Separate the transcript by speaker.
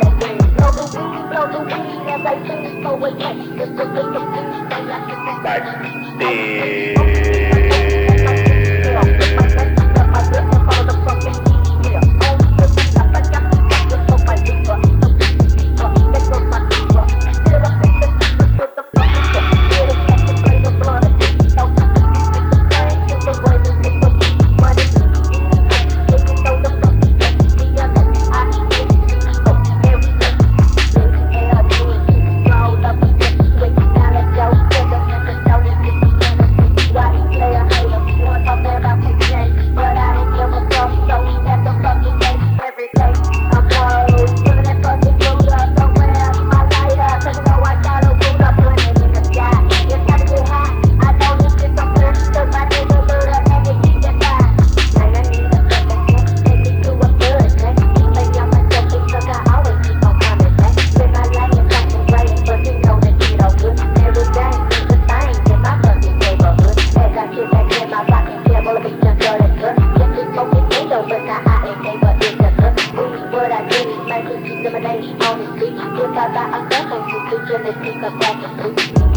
Speaker 1: by the wind. Blow the wind, blow the wind, everything is going away. It's the wind of things, I can face on the beach. You got that, I you. You can just think about the